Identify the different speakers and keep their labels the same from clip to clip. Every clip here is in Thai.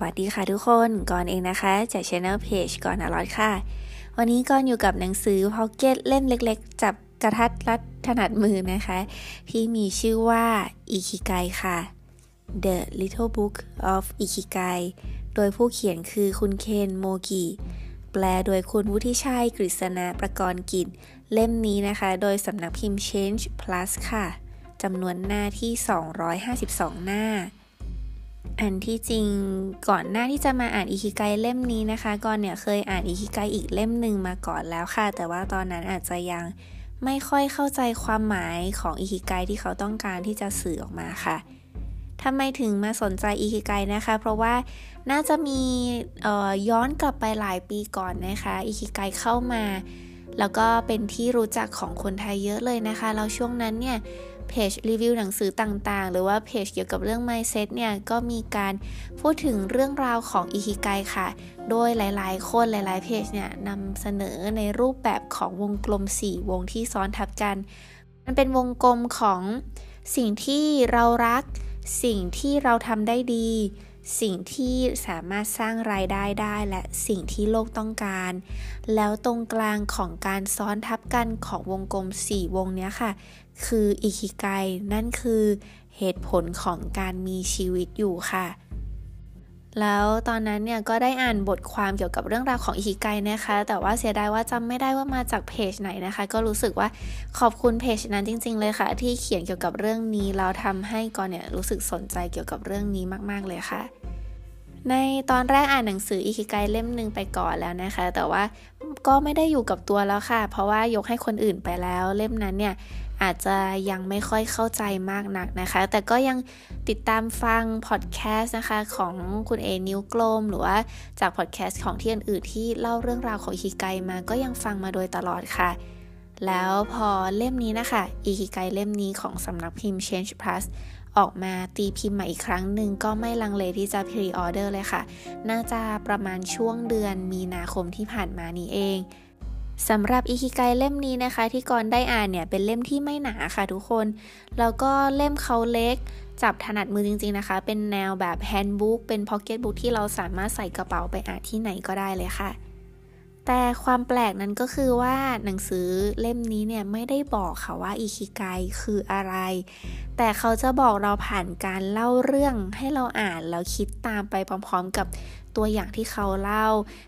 Speaker 1: วัสดีค่ะทุกคนก่อนเองนะคะ จากช anel page ก่อนอร่อยค่ะ วันนี้ก่อนอยู่กับหนังสือพ็อกเก็ตเล่มเล็กๆ จับกระทัดรัดถนัดมือนะคะ ที่มีชื่อว่าอิคิไกค่ะ The Little Book of Ikigai โดยผู้เขียนคือคุณเคนโมกิแปลโดยคุณวุฒิชัยกฤษณะประกรณ์กิจ เล่มนี้นะคะ โดยสำนักพิมพ์ Change Plus ค่ะจำนวนหน้าที่ 252 หน้า อันที่จริงก่อนหน้าที่จะมาอ่านอิคิไกเล่มนี้นะคะก่อนเนี่ยเคยอ่านอิคิไกอีกเล่มหนึ่งมาก่อนแล้วค่ะ แต่ว่าตอนนั้นอาจจะยังไม่ค่อยเข้าใจความหมายของอิคิไกที่เขาต้องการที่จะสื่อออกมาค่ะทำไมถึงมาสนใจอิคิไกนะคะ เพราะว่าน่าจะมีย้อนกลับไปหลายปีก่อนนะคะอิคิไกเข้ามา แล้วก็เป็นที่รู้จักของคนไทยเยอะเลยนะคะ แล้วช่วงนั้นเนี่ยเพจรีวิวหนังสือต่างๆ หรือว่าเพจเกี่ยวกับเรื่อง mindset เนี่ยก็มีการพูดถึงเรื่องราวของอิคิไกค่ะ โดยหลายๆ คนหลายๆเพจเนี่ยนำเสนอในรูปแบบของวงกลม 4 วงที่ซ้อนทับกัน มันเป็นวงกลมของสิ่งที่เรารัก สิ่งที่เราทำได้ดี สิ่งที่สามารถสร้างรายได้ได้และสิ่งที่โลกต้องการ แล้วตรงกลางของการซ้อนทับกันของวงกลม 4 วงนี้ค่ะ คืออิคิไกนั่นคือเหตุผลของการมีชีวิตอยู่ค่ะ แล้วตอนนั้นเนี่ยก็ได้อ่านบทความเกี่ยวกับเรื่องราวของอิคิไกนะคะ แต่ว่าเสียดายว่าจำไม่ได้ว่ามาจากเพจไหนนะคะ ก็รู้สึกว่าขอบคุณเพจนั้นจริง ๆ เลยค่ะ ที่เขียนเกี่ยวกับเรื่องนี้แล้วทำให้ก่อนเนี่ยรู้สึกสนใจเกี่ยวกับเรื่องนี้มาก ๆ เลยค่ะ ในตอนแรกอ่านหนังสืออิคิไกเล่มหนึ่งไปก่อนแล้วนะคะ แต่ว่าก็ไม่ได้อยู่กับตัวแล้วค่ะ เพราะว่ายกให้คนอื่นไปแล้ว เล่มนั้นเนี่ย อาจจะยังไม่ค่อยเข้าใจมากนักนะคะ แต่ก็ยังติดตามฟังพอดแคสต์นะคะของคุณเอ๋นิ้วกลม หรือว่าจากพอดแคสต์ของที่อื่นๆที่เล่าเรื่องราวของอิคิไกมาก็ยังฟังมาโดยตลอดค่ะ แล้วพอเล่มนี้นะคะอิคิไกเล่มนี้ของสำนักพิมพ์ Change Plus ออกมาตีพิมพ์ใหม่อีกครั้งหนึ่งก็ไม่ลังเลที่จะ pre-order เลยค่ะ น่าจะประมาณช่วงเดือนมีนาคมที่ผ่านมานี้เอง สำหรับอิคิไกเล่มนี้นะคะ ที่ก่อนได้อ่านเนี่ยเป็นเล่มที่ไม่หนาค่ะทุกคน แล้วก็เล่มเขาเล็ก จับถนัดมือจริง ๆนะคะ เป็นแนวแบบ handbook เป็นพ็อกเก็ตบุ๊กที่เราสามารถใส่กระเป๋าไปอ่านที่ไหนก็ได้เลยค่ะ แต่ความแปลกนั้นก็คือว่าหนังสือเล่มนี้เนี่ยไม่ได้บอกค่ะว่าอิคิไกคืออะไร แต่เขาจะบอกเราผ่านการเล่าเรื่องให้เราอ่านแล้วคิดตามไปพร้อมๆกับตัวอย่างที่เขาเล่า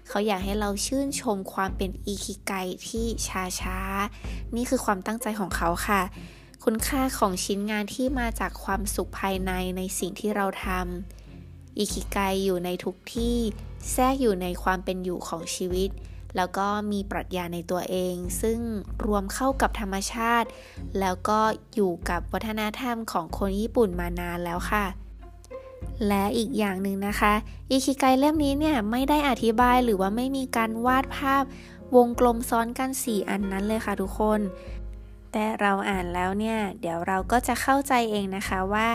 Speaker 1: เขาอยากให้เราชื่นชมความเป็นอีคิไกที่ช้าช้านี่คือความตั้งใจของเขาค่ะ คุณค่าของชิ้นงานที่มาจากความสุขภายในในสิ่งที่เราทำอีคิไกอยู่ในทุกที่ แทรกอยู่ในความเป็นอยู่ของชีวิต แล้วก็มีปรัชญาในตัวเอง ซึ่งรวมเข้ากับธรรมชาติ แล้วก็อยู่กับวัฒนธรรมของคนญี่ปุ่นมานานแล้วค่ะ และอีกอย่างหนึ่งนะคะอิคิไกเล่มนี้เนี่ยไม่ได้อธิบายหรือว่าไม่มีการวาดภาพวงกลมซ้อนกัน 4 อันนั้นเลยค่ะทุกคน แต่เราอ่านแล้วเนี่ย เดี๋ยวเราก็จะเข้าใจเองนะคะว่า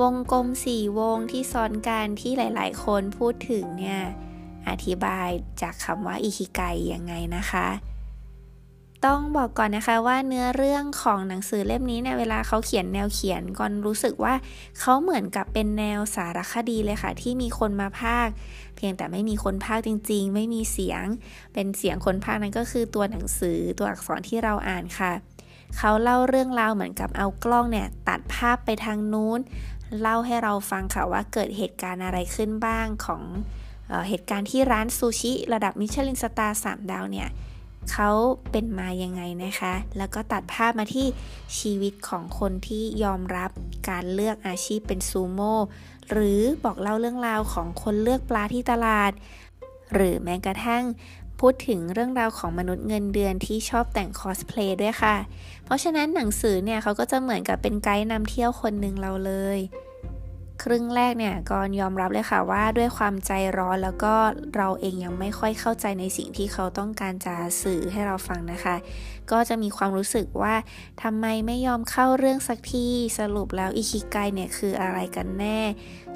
Speaker 1: วงกลม 4 วงที่ซ้อนกันที่หลาย ๆ คนพูดถึงเนี่ย อธิบายจากคำว่าอิคิไกยังไงนะคะ ต้องบอกก่อนนะคะว่าเนื้อเรื่องของหนังสือเล่มนี้เนี่ยเวลาเขาเขียนแนวเขียนก่อนรู้สึกว่าเขาเหมือนกับเป็นแนวสารคดีเลยค่ะ ที่มีคนมาพากเพียงแต่ไม่มีคนพากจริง ๆ ไม่มีเสียง เป็นเสียงคนพากนั้นก็คือตัวหนังสือตัวอักษรที่เราอ่านค่ะเขาเล่าเรื่องราวเหมือนกับเอากล้องเนี่ยตัดภาพไปทางนู้น เล่าให้เราฟังค่ะว่าเกิดเหตุการณ์อะไรขึ้นบ้างของ เเหตุการณ์ที่ร้านซูชิระดับมิชลินสตาร์สามดาวเนี่ยเขาเป็นมายังไงนะคะ แล้วก็ตัดภาพมาที่ชีวิตของคนที่ยอมรับการเลือกอาชีพเป็นซูโม่หรือบอกเล่าเรื่องราวของคนเลือกปลาที่ตลาด หรือแม้กระทั่งพูดถึงเรื่องราวของมนุษย์เงินเดือนที่ชอบแต่งคอสเพลย์ด้วยค่ะ เพราะฉะนั้นหนังสือเนี่ยเขาก็จะเหมือนกับเป็นไกด์นำเที่ยวคนหนึ่งเราเลย ครึ่งแรกเนี่ยก็ยอมรับเลยค่ะว่าด้วยความใจร้อนแล้วก็เราเองยังไม่ค่อยเข้าใจในสิ่งที่เขาต้องการจะสื่อให้เราฟังนะคะ ก็จะมีความรู้สึกว่าทำไมไม่ยอมเข้าเรื่องสักทีสรุปแล้วอิคิไกเนี่ยคืออะไรกันแน่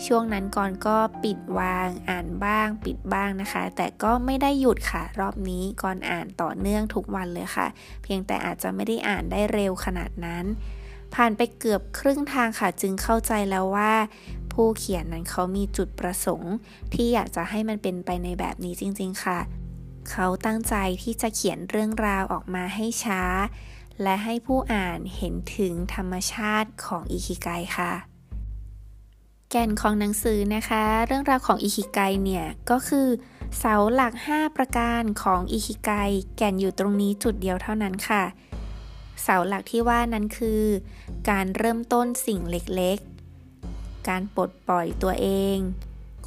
Speaker 1: ช่วงนั้นกอนก็ปิดวางอ่านบ้าง ปิดบ้างนะคะ แต่ก็ไม่ได้หยุดค่ะ รอบนี้กอนอ่านต่อเนื่องทุกวันเลยค่ะ เพียงแต่อาจจะไม่ได้อ่านได้เร็วขนาดนั้น ผ่านไปเกือบครึ่งทางค่ะจึงเข้าใจแล้วว่า ผู้เขียนนั้นเขามีจุดประสงค์ ที่อยากจะให้มันเป็นไปในแบบนี้จริง ๆ ค่ะ เขาตั้งใจที่จะเขียนเรื่องราวออกมาให้ช้า และให้ผู้อ่านเห็นถึงธรรมชาติของอิคิไกค่ะ แก่นของหนังสือนะคะ เรื่องราวของอิคิไกเนี่ยก็คือเสาหลัก 5 ประการของอิคิไกแก่นอยู่ตรงนี้จุดเดียวเท่านั้นค่ะ เสาหลักที่ว่านั้นคือ การเริ่มต้นสิ่งเล็กๆ การปลดปล่อยตัวเอง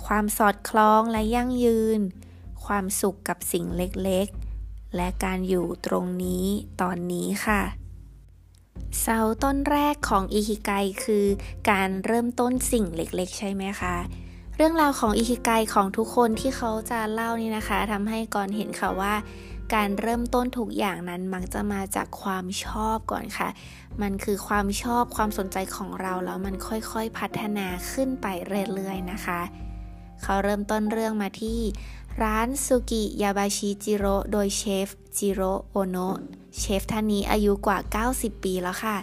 Speaker 1: ความสอดคล้องและยั่งยืน ความสุขกับสิ่งเล็กๆ และการอยู่ตรงนี้ตอนนี้ค่ะ เสาต้นแรกของอิคิไกคือการเริ่มต้นสิ่งเล็กๆ ใช่ไหมคะเรื่องราวของอิคิไกของทุกคนที่เขาจะเล่านี่นะคะทำให้ก่อนเห็นค่ะว่า การเริ่มต้นทุกอย่างนั้นมักจะมาจากความชอบก่อนค่ะ มันคือความชอบความสนใจของเราแล้วมันค่อยๆพัฒนาขึ้นไปเรื่อยๆนะคะ เขาเริ่มต้นเรื่องมาที่ร้านซูกิยาบาชิจิโร่โดยเชฟจิโร่โอโนะเชฟท่านนี้อายุกว่า 90 ปีแล้วค่ะ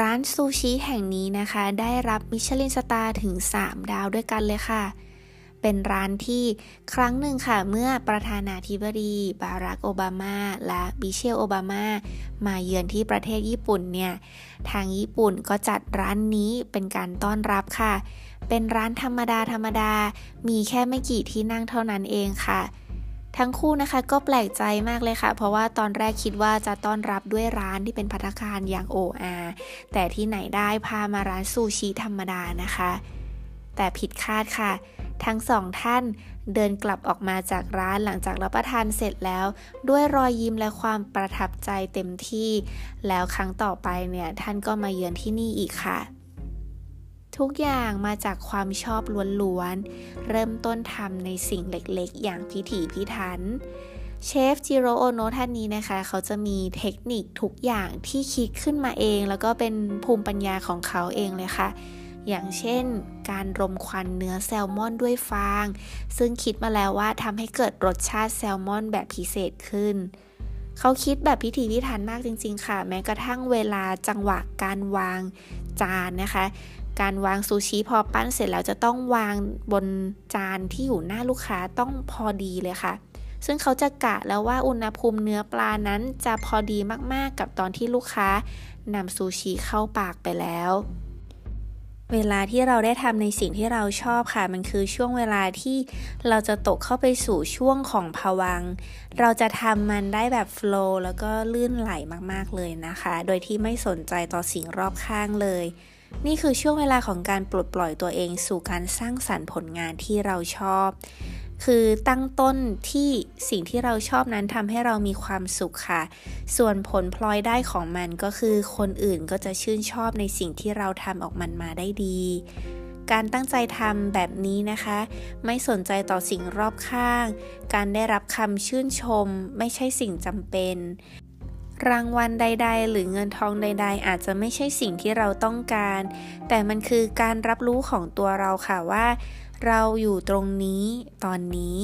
Speaker 1: ร้านซูชิแห่งนี้นะคะ ได้รับมิชลินสตาร์ถึง 3 ดาวด้วยกันเลยค่ะ เป็นร้านที่ครั้งหนึ่งค่ะ เมื่อประธานาธิบดีบารักโอบามา และบิเชลโอบามา มาเยือนที่ประเทศญี่ปุ่นเนี่ย ทางญี่ปุ่นก็จัดร้านนี้เป็นการต้อนรับค่ะ เป็นร้านธรรมดาธรรมดา มีแค่ไม่กี่ที่นั่งเท่านั้นเองค่ะ ทั้งคู่นะคะก็แปลกใจมากเลยค่ะ เพราะว่าตอนแรกคิดว่าจะต้อนรับด้วยร้านที่เป็นพัตคารอย่างโออาแต่ที่ไหนได้พามาร้านซูชิธรรมดานะคะ แต่ผิดคาดค่ะ ทั้งสองท่านเดินกลับออกมาจากร้านหลังจากรับประทานเสร็จแล้ว ด้วยรอยยิ้มและความประทับใจเต็มที่ แล้วครั้งต่อไปเนี่ยท่านก็มาเยือนที่นี่อีกค่ะ ทุกอย่างมาจากความชอบล้วนๆ เริ่มต้นทำในสิ่งเล็กๆ อย่างพิถีพิถันเชฟจิโรโอโนท่านนี้นะคะ เขาจะมีเทคนิคทุกอย่างที่คิดขึ้นมาเอง แล้วก็เป็นภูมิปัญญาของเขาเองเลยค่ะ อย่างเช่น การรมควันเนื้อแซลมอนด้วยฟาง ซึ่งคิดมาแล้วว่าทำให้เกิดรสชาติแซลมอนแบบพิเศษขึ้น เขาคิดแบบพิถีพิถันมากจริง ๆ ค่ะ แม้กระทั่งเวลาจังหวะการวางจานนะคะ การวางซูชิพอปั้นเสร็จแล้วจะต้องวางบนจานที่อยู่หน้าลูกค้าต้องพอดีเลยค่ะซึ่งเขาจะกะแล้วว่าอุณหภูมิเนื้อปลานั้นจะพอดีมากๆกับตอนที่ลูกค้านำซูชิเข้าปากไปแล้ว เวลาที่เราได้ทำในสิ่งที่เราชอบค่ะ มันคือช่วงเวลาที่เราจะตกเข้าไปสู่ช่วงของภวัง เราจะทำมันได้แบบโฟล์แล้วก็ลื่นไหลมากๆเลยนะคะ โดยที่ไม่สนใจต่อสิ่งรอบข้างเลย นี่คือช่วงเวลาของการปลดปล่อยตัวเองสู่การสร้างสรรค์ผลงานที่เราชอบ คือตั้งต้นที่สิ่งที่เราชอบนั้นทำให้เรามีความสุขค่ะ ส่วนผลพลอยได้ของมันก็คือคนอื่นก็จะชื่นชอบในสิ่งที่เราทำออกมันมาได้ดี การตั้งใจทำแบบนี้นะคะ ไม่สนใจต่อสิ่งรอบข้าง การได้รับคำชื่นชม ไม่ใช่สิ่งจำเป็นรางวัลใด ๆ หรือเงินทองใด ๆ อาจจะไม่ใช่สิ่งที่เราต้องการ แต่มันคือการรับรู้ของตัวเราค่ะว่า เราอยู่ตรงนี้ตอนนี้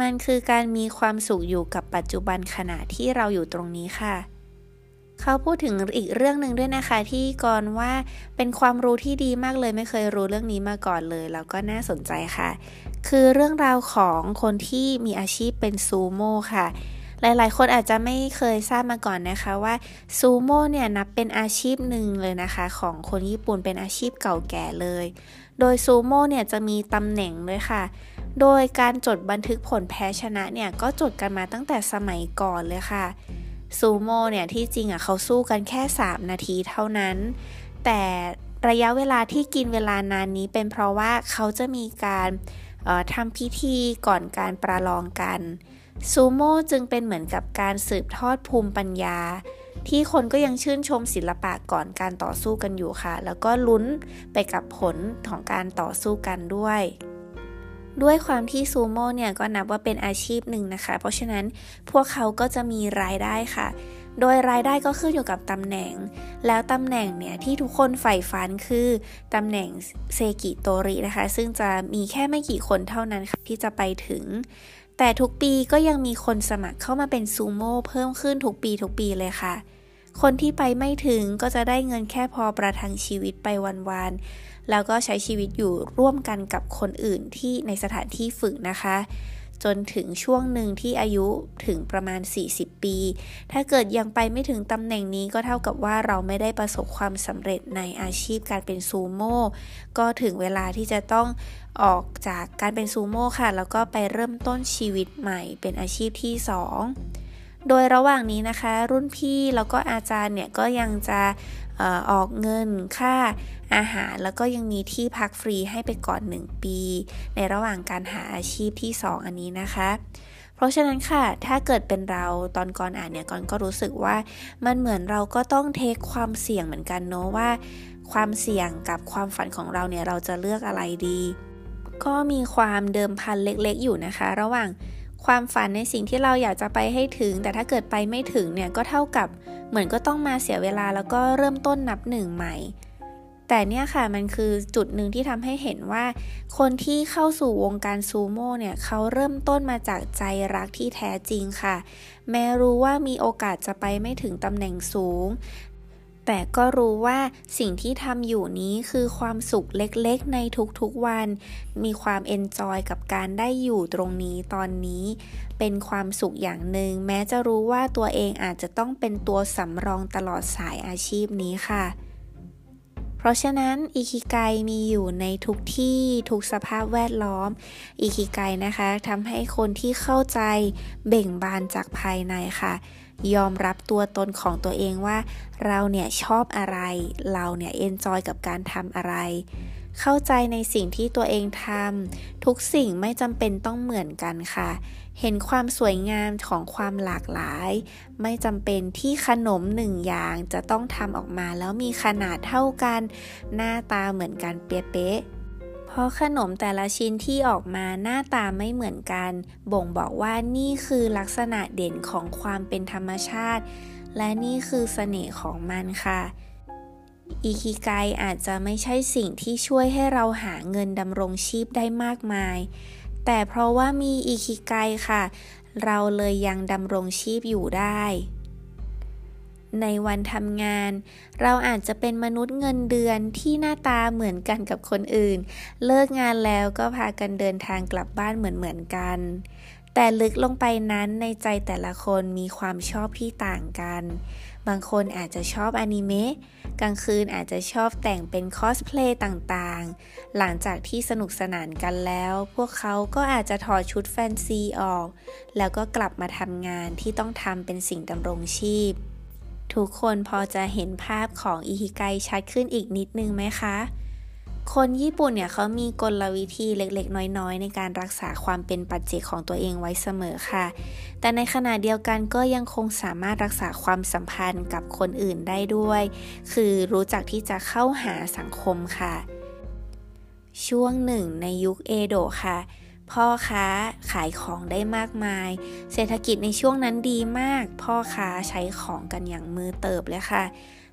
Speaker 1: มันคือการมีความสุขอยู่กับปัจจุบันขณะที่เราอยู่ตรงนี้ค่ะ เขาพูดถึงอีกเรื่องหนึ่งด้วยนะคะ ที่ก่อนว่าเป็นความรู้ที่ดีมากเลยไม่เคยรู้เรื่องนี้มาก่อนเลยแล้วก็น่าสนใจค่ะ คือเรื่องราวของคนที่มีอาชีพเป็นซูโม่ค่ะหลายๆ คนอาจจะไม่เคยทราบมาก่อนนะคะว่าซูโม่เนี่ยนับเป็นอาชีพหนึ่งเลยนะคะ ของคนญี่ปุ่นเป็นอาชีพเก่าแก่เลย โดยซูโม่เนี่ยจะมีตำแหน่งด้วยค่ะ โดยการจดบันทึกผลแพ้ชนะเนี่ยก็จดกันมาตั้งแต่สมัยก่อนเลยค่ะ ซูโม่เนี่ยที่จริงอะเขาสู้กันแค่ 3 นาทีเท่านั้น แต่ระยะเวลาที่กินเวลานานนี้เป็นเพราะว่าเขาจะมีการทำพิธีก่อนการประลองกัน ซูโม่จึงเป็นเหมือนกับการสืบทอดภูมิปัญญา ที่คนก็ยังชื่นชมศิลปะก่อนการต่อสู้กันอยู่ค่ะ แล้วก็ลุ้นไปกับผลของการต่อสู้กันด้วย ด้วยความที่ซูโม่เนี่ยก็นับว่าเป็นอาชีพหนึ่งนะคะ เพราะฉะนั้นพวกเขาก็จะมีรายได้ค่ะ โดยรายได้ก็ขึ้นอยู่กับตำแหน่ง แล้วตำแหน่งเนี่ยที่ทุกคนใฝ่ฝันคือตำแหน่งเซกิโตรินะคะ ซึ่งจะมีแค่ไม่กี่คนเท่านั้นค่ะที่จะไปถึง แต่ทุกปีก็ยังมีคนสมัครเข้ามาเป็นซูโม่เพิ่มขึ้นทุกปีทุกปีเลยค่ะ คนที่ไปไม่ถึงก็จะได้เงินแค่พอประทังชีวิตไปวันๆ แล้วก็ใช้ชีวิตอยู่ร่วมกันกับคนอื่นที่ในสถานที่ฝึกนะคะ จนถึงช่วงหนึ่งที่อายุถึงประมาณ 40 ปี ถ้าเกิดยังไปไม่ถึงตำแหน่งนี้ก็เท่ากับว่าเราไม่ได้ประสบความสำเร็จในอาชีพการเป็นซูโม่ก็ถึงเวลาที่จะต้องออกจากการเป็นซูโม่ค่ะ แล้วก็ไปเริ่มต้นชีวิตใหม่เป็นอาชีพที่ 2โดยระหว่างนี้นะคะ รุ่นพี่แล้วก็อาจารย์เนี่ยก็ยังจะ ออกเงินค่าอาหารแล้วก็ยังมีที่พักฟรีให้ไปก่อน 1 ปี ในระหว่างการหาอาชีพที่ 2 อันนี้นะคะ เพราะฉะนั้นค่ะ ถ้าเกิดเป็นเราตอนก่อนอ่านเนี่ยก่อนก็รู้สึกว่ามันเหมือนเราก็ต้องเทคความเสี่ยงเหมือนกันเนาะว่า ความเสี่ยงกับความฝันของเราเนี่ยเราจะเลือกอะไรดี ก็มีความเดิมพันเล็กๆ อยู่นะคะ ระหว่างความฝันในสิ่งที่เราอยากจะไปให้ถึง แต่ถ้าเกิดไปไม่ถึงเนี่ยก็เท่ากับ เหมือนก็ต้องมาเสียเวลาแล้วก็เริ่มต้นนับหนึ่งใหม่ แต่เนี่ยค่ะมันคือจุดหนึ่งที่ทำให้เห็นว่า คนที่เข้าสู่วงการซูโม่เนี่ยเขาเริ่มต้นมาจากใจรักที่แท้จริงค่ะ แม้รู้ว่ามีโอกาสจะไปไม่ถึงตำแหน่งสูง แต่ก็รู้ว่าสิ่งที่ทำอยู่นี้คือความสุขเล็กๆ ในทุกๆวัน มีความ enjoy กับการได้อยู่ตรงนี้ตอนนี้ เป็นความสุขอย่างหนึ่ง แม้จะรู้ว่าตัวเองอาจจะต้องเป็นตัวสำรองตลอดสายอาชีพนี้ค่ะ เพราะฉะนั้นอิคิไกมีอยู่ในทุกที่ทุกสภาพแวดล้อมอิคิไกนะคะทำให้คนที่เข้าใจเบ่งบานจากภายในค่ะ ยอมรับตัวตนของตัวเองว่า เราเนี่ยชอบอะไร เราเนี่ยเอนจอยกับการทำอะไร เข้าใจในสิ่งที่ตัวเองทำทุกสิ่งไม่จำเป็นต้องเหมือนกันค่ะ เห็นความสวยงามของความหลากหลาย ไม่จำเป็นที่ขนมหนึ่งอย่างจะต้องทำออกมาแล้วมีขนาดเท่ากัน หน้าตาเหมือนกันเป๊ะ เพราะขนมแต่ละชิ้นที่ออกมาหน้าตาไม่เหมือนกัน บ่งบอกว่านี่คือลักษณะเด่นของความเป็นธรรมชาติ และนี่คือเสน่ห์ของมันค่ะอิคิไกอาจจะไม่ใช่สิ่งที่ช่วยให้เราหาเงินดำรงชีพได้มากมาย แต่เพราะว่ามีอิคิไกค่ะ เราเลยยังดำรงชีพอยู่ได้ ในวันทำงาน เราอาจจะเป็นมนุษย์เงินเดือนที่หน้าตาเหมือนกันกับคนอื่น เลิกงานแล้วก็พากันเดินทางกลับบ้านเหมือนเหมือนกัน แต่ลึกลงไปนั้นในใจแต่ละคนมีความชอบที่ต่างกัน บางคนอาจจะชอบอนิเมะกลางคืนอาจจะชอบแต่งเป็นคอสเพลย์ต่างๆ หลังจากที่สนุกสนานกันแล้ว พวกเขาก็อาจจะถอดชุดแฟนซีออก แล้วก็กลับมาทำงานที่ต้องทำเป็นสิ่งดำรงชีพ ทุกคนพอจะเห็นภาพของอิคิไกชัดขึ้นอีกนิดนึงไหมคะ คนญี่ปุ่นเนี่ยเขามีกลวิธีเล็กๆ น้อยๆ ในการรักษาความเป็นปัจเจกของตัวเองไว้เสมอค่ะ แต่ในขณะเดียวกันก็ยังคงสามารถรักษาความสัมพันธ์กับคนอื่นได้ด้วย คือรู้จักที่จะเข้าหาสังคมค่ะ ช่วงหนึ่งในยุคเอโดะค่ะ พ่อค้าขายของได้มากมาย เศรษฐกิจในช่วงนั้นดีมาก พ่อค้าใช้ของกันอย่างมือเติบเลยค่ะ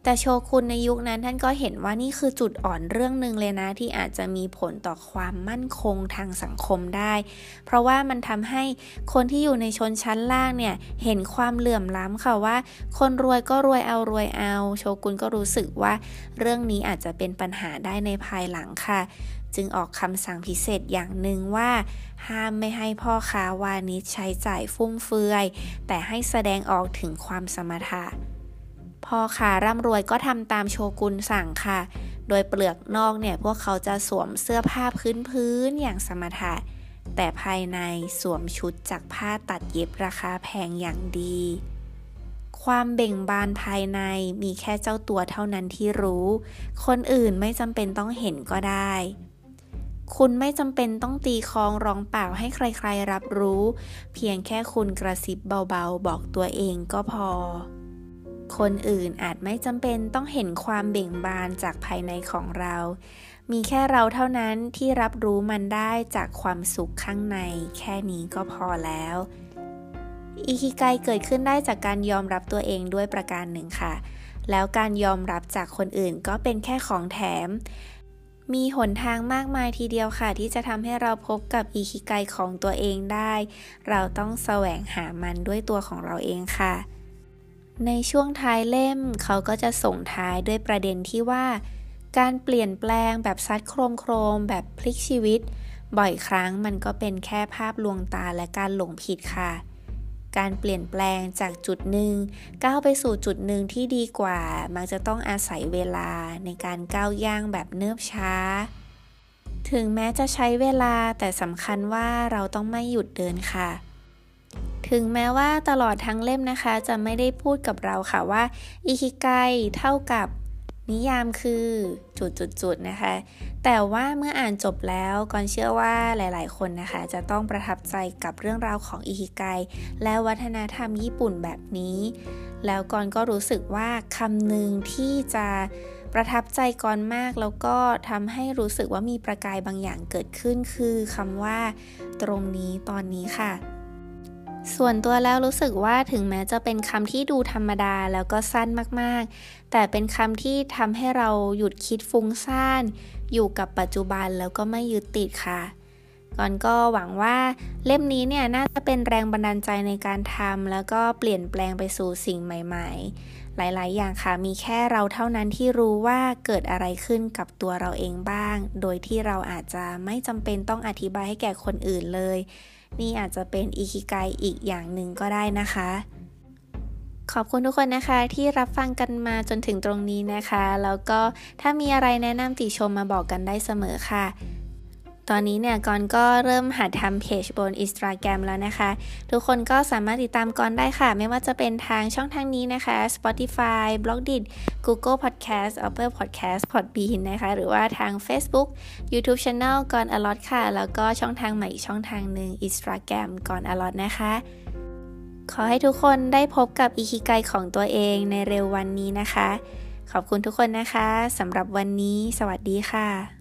Speaker 1: แต่โชคุณในยุคนั้นท่านก็เห็นว่านี่คือจุดอ่อนเรื่องหนึ่งเลยนะที่อาจจะมีผลต่อความมั่นคงทางสังคมได้ เพราะว่ามันทำให้คนที่อยู่ในชนชั้นล่างเนี่ยเห็นความเหลื่อมล้ำค่ะว่า คนรวยก็รวยเอารวยเอา โชกุนก็รู้สึกว่าเรื่องนี้อาจจะเป็นปัญหาได้ในภายหลังค่ะ จึงออกคำสั่งพิเศษอย่างหนึ่งว่า ห้ามไม่ให้พ่อค้าวานิชใช้จ่ายฟุ่มเฟือย แต่ให้แสดงออกถึงความสมถะพ่อค้าร่ำรวยก็ทำตามโชกุนสั่งค่ะ โดยเปลือกนอกเนี่ยพวกเขาจะสวมเสื้อผ้าพื้นพื้นอย่างสมถะ แต่ภายในสวมชุดจากผ้าตัดเย็บราคาแพงอย่างดี ความเบ่งบานภายในมีแค่เจ้าตัวเท่านั้นที่รู้ คนอื่นไม่จำเป็นต้องเห็นก็ได้ คุณไม่จำเป็นต้องตีคองร้องเปล่าให้ใครๆรับรู้ เพียงแค่คุณกระซิบเบาๆ บอกตัวเองก็พอ คนอื่นอาจไม่จำเป็นต้องเห็นความเบ่งบานจากภายในของเรา มีแค่เราเท่านั้นที่รับรู้มันได้จากความสุขข้างใน แค่นี้ก็พอแล้วอิคิไกเกิดขึ้นได้จากการยอมรับตัวเองด้วยประการหนึ่งค่ะ แล้วการยอมรับจากคนอื่นก็เป็นแค่ของแถม มีหนทางมากมายทีเดียวค่ะ ที่จะทำให้เราพบกับอีคิไกของตัวเองได้ เราต้องแสวงหามันด้วยตัวของเราเองค่ะ ในช่วงท้ายเล่มเขาก็จะส่งท้ายด้วยประเด็นที่ว่า การเปลี่ยนแปลงแบบซัดโครมโครม แบบพลิกชีวิต บ่อยครั้งมันก็เป็นแค่ภาพลวงตาและการหลงผิดค่ะ การเปลี่ยนแปลงจากจุดหนึ่งก้าวไปสู่จุดหนึ่งที่ดีกว่า มักจะต้องอาศัยเวลาในการก้าวย่างแบบเนิบช้า ถึงแม้จะใช้เวลาแต่สำคัญว่าเราต้องไม่หยุดเดินค่ะ ถึงแม้ว่าตลอดทั้งเล่มนะคะ จะไม่ได้พูดกับเราค่ะว่าอิคิไกเท่ากับ นิยามคือจุดๆๆนะคะ แต่ว่าเมื่ออ่านจบแล้วก่อนเชื่อว่าหลายๆ คนนะคะ จะต้องประทับใจกับเรื่องราวของอิคิไกและวัฒนธรรมญี่ปุ่นแบบนี้ แล้วก่อนก็รู้สึกว่าคำหนึ่งที่จะประทับใจก่อนมากแล้วก็ทำให้รู้สึกว่ามีประกายบางอย่างเกิดขึ้นคือคำว่า ตรงนี้ตอนนี้ค่ะ ส่วนตัวแล้วรู้สึกว่าถึงแม้จะเป็นคำที่ดูธรรมดาแล้วก็สั้นมากๆ แต่เป็นคำที่ทำให้เราหยุดคิดฟุ้งซ่าน อยู่กับปัจจุบันแล้วก็ไม่ยึดติดค่ะ ก่อนก็หวังว่าเล่มนี้เนี่ยน่าจะเป็นแรงบันดาลใจในการทำแล้วก็เปลี่ยนแปลงไปสู่สิ่งใหม่ ๆ หลายๆ อย่างค่ะมีแค่เราเท่านั้นที่รู้ว่าเกิดอะไรขึ้นกับตัวเราเองบ้าง โดยที่เราอาจจะไม่จำเป็นต้องอธิบายให้แก่คนอื่นเลย นี่อาจจะเป็นอิคิไกอีกอย่างหนึ่งก็ได้นะคะ ขอบคุณทุกคนนะคะที่รับฟังกันมาจนถึงตรงนี้นะคะ แล้วก็ถ้ามีอะไรแนะนำติชมมาบอกกันได้เสมอค่ะ ตอนนี้เนี่ยกอนก็เริ่มหัดทำเพจบน Instagram แล้วนะคะ ทุกคนก็สามารถติดตามกอนได้ค่ะ ไม่ว่าจะเป็นทางช่องทางนี้นะคะ Spotify b l o g d i t Google Podcast Apple Podcast Podbean นะคะ หรือว่าทาง Facebook YouTube Channel กอนอลอตค่ะ แล้วก็ช่องทางใหม่ช่องทางหนึ่ง Instagram กอนอลอตนะคะขอให้ทุกคนได้พบกับอิคิไกของตัวเองในเร็ววันนี้นะคะ ขอบคุณทุกคนนะคะสำหรับวันนี้ สวัสดีค่ะ